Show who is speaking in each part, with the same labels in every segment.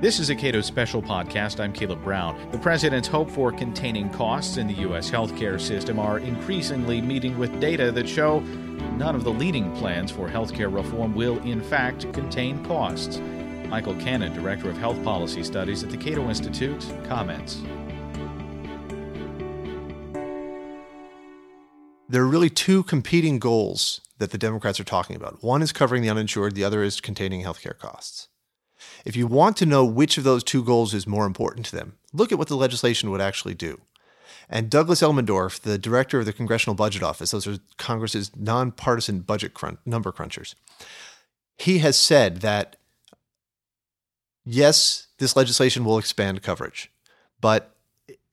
Speaker 1: This is a Cato Special podcast. I'm Caleb Brown. The president's hope for containing costs in the U.S. healthcare system are increasingly meeting with data that show none of the leading plans for healthcare reform will, in fact, contain costs. Michael Cannon, Director of Health Policy Studies at the Cato Institute, comments.
Speaker 2: There are really two competing goals that the Democrats are talking about. One is covering the uninsured, the other is containing healthcare costs. If you want to know which of those two goals is more important to them, look at what the legislation would actually do. And Douglas Elmendorf, the director of the Congressional Budget Office, those are Congress's nonpartisan budget number crunchers, he has said that yes, this legislation will expand coverage, but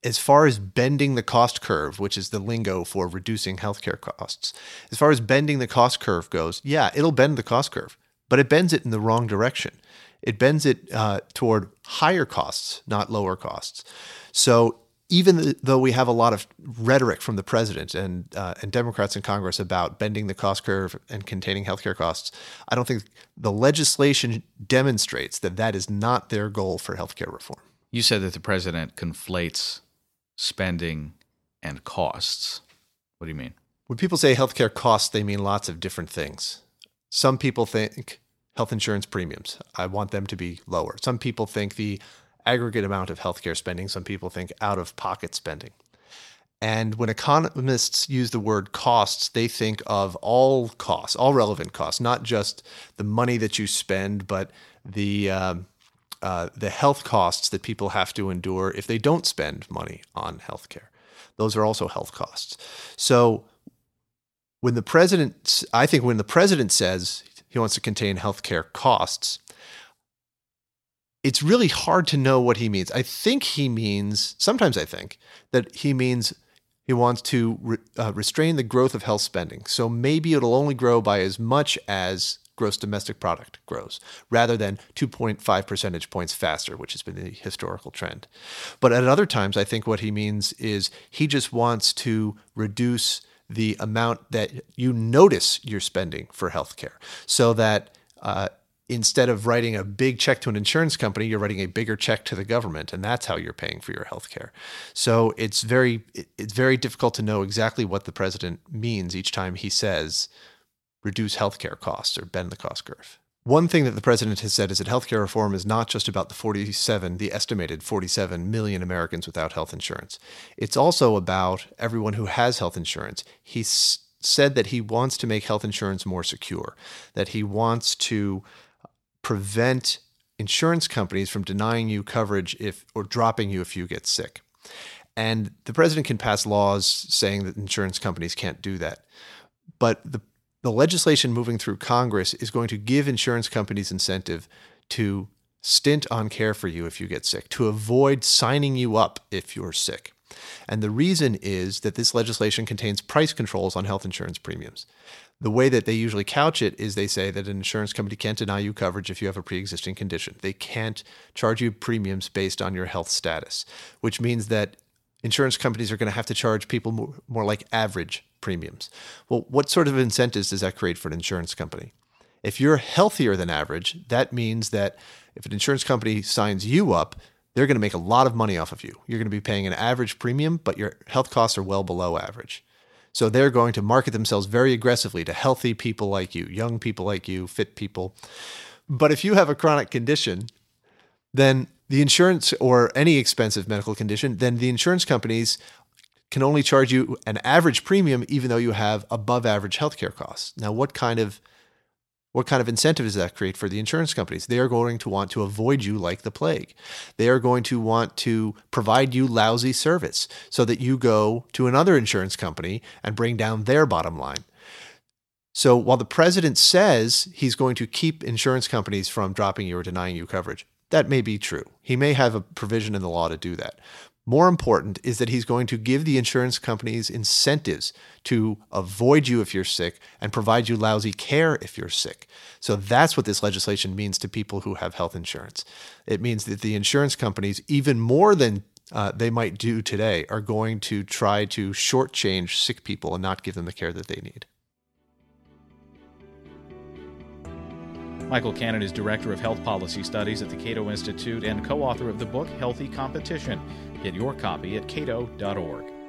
Speaker 2: as far as bending the cost curve, which is the lingo for reducing healthcare costs, as far as bending the cost curve goes, yeah, it'll bend the cost curve, but it bends it in the wrong direction it bends it uh, toward higher costs, not lower costs. So even though we have a lot of rhetoric from the president and uh, and Democrats in Congress about bending the cost curve and containing healthcare costs, I don't think the legislation demonstrates that that is not their goal for healthcare reform.
Speaker 1: You said that the president conflates spending and costs. What do you mean?
Speaker 2: When people say healthcare costs, they mean lots of different things. Some people think health insurance premiums. I want them to be lower. Some people think the aggregate amount of healthcare spending, some people think out of pocket spending. And when economists use the word costs, they think of all costs, all relevant costs, not just the money that you spend, but the um, uh, the health costs that people have to endure if they don't spend money on healthcare. Those are also health costs. So when the president, I think when the president says he wants to contain healthcare costs. It's really hard to know what he means. I think he means, sometimes I think, that he means he wants to re, uh, restrain the growth of health spending. So maybe it'll only grow by as much as gross domestic product grows, rather than 2.5 percentage points faster, which has been the historical trend. But at other times, I think what he means is he just wants to reduce the amount that you notice you're spending for healthcare so that uh, instead of writing a big check to an insurance company, you're writing a bigger check to the government, and that's how you're paying for your health care. So it's very it's very difficult to know exactly what the president means each time he says reduce healthcare costs or bend the cost curve. One thing that the president has said is that healthcare reform is not just about the 47, the estimated 47 million Americans without health insurance. It's also about everyone who has health insurance. He said that he wants to make health insurance more secure, that he wants to prevent insurance companies from denying you coverage if or dropping you if you get sick. And the president can pass laws saying that insurance companies can't do that. But the the legislation moving through Congress is going to give insurance companies incentive to stint on care for you if you get sick, to avoid signing you up if you're sick. And the reason is that this legislation contains price controls on health insurance premiums. The way that they usually couch it is they say that an insurance company can't deny you coverage if you have a pre existing condition. They can't charge you premiums based on your health status, which means that insurance companies are going to have to charge people more, more like average premiums. Well, what sort of incentives does that create for an insurance company? If you're healthier than average, that means that if an insurance company signs you up, they're going to make a lot of money off of you. You're going to be paying an average premium, but your health costs are well below average. So they're going to market themselves very aggressively to healthy people like you, young people like you, fit people. But if you have a chronic condition, then the insurance or any expensive medical condition, then the insurance companies can only charge you an average premium even though you have above average healthcare costs. Now, what kind of what kind of incentive does that create for the insurance companies? They are going to want to avoid you like the plague. They are going to want to provide you lousy service so that you go to another insurance company and bring down their bottom line. So while the president says he's going to keep insurance companies from dropping you or denying you coverage, that may be true. He may have a provision in the law to do that. More important is that he's going to give the insurance companies incentives to avoid you if you're sick and provide you lousy care if you're sick. So that's what this legislation means to people who have health insurance. It means that the insurance companies, even more than uh, they might do today, are going to try to shortchange sick people and not give them the care that they need.
Speaker 1: Michael Cannon is Director of Health Policy Studies at the Cato Institute and co author of the book Healthy Competition. Get your copy at cato.org.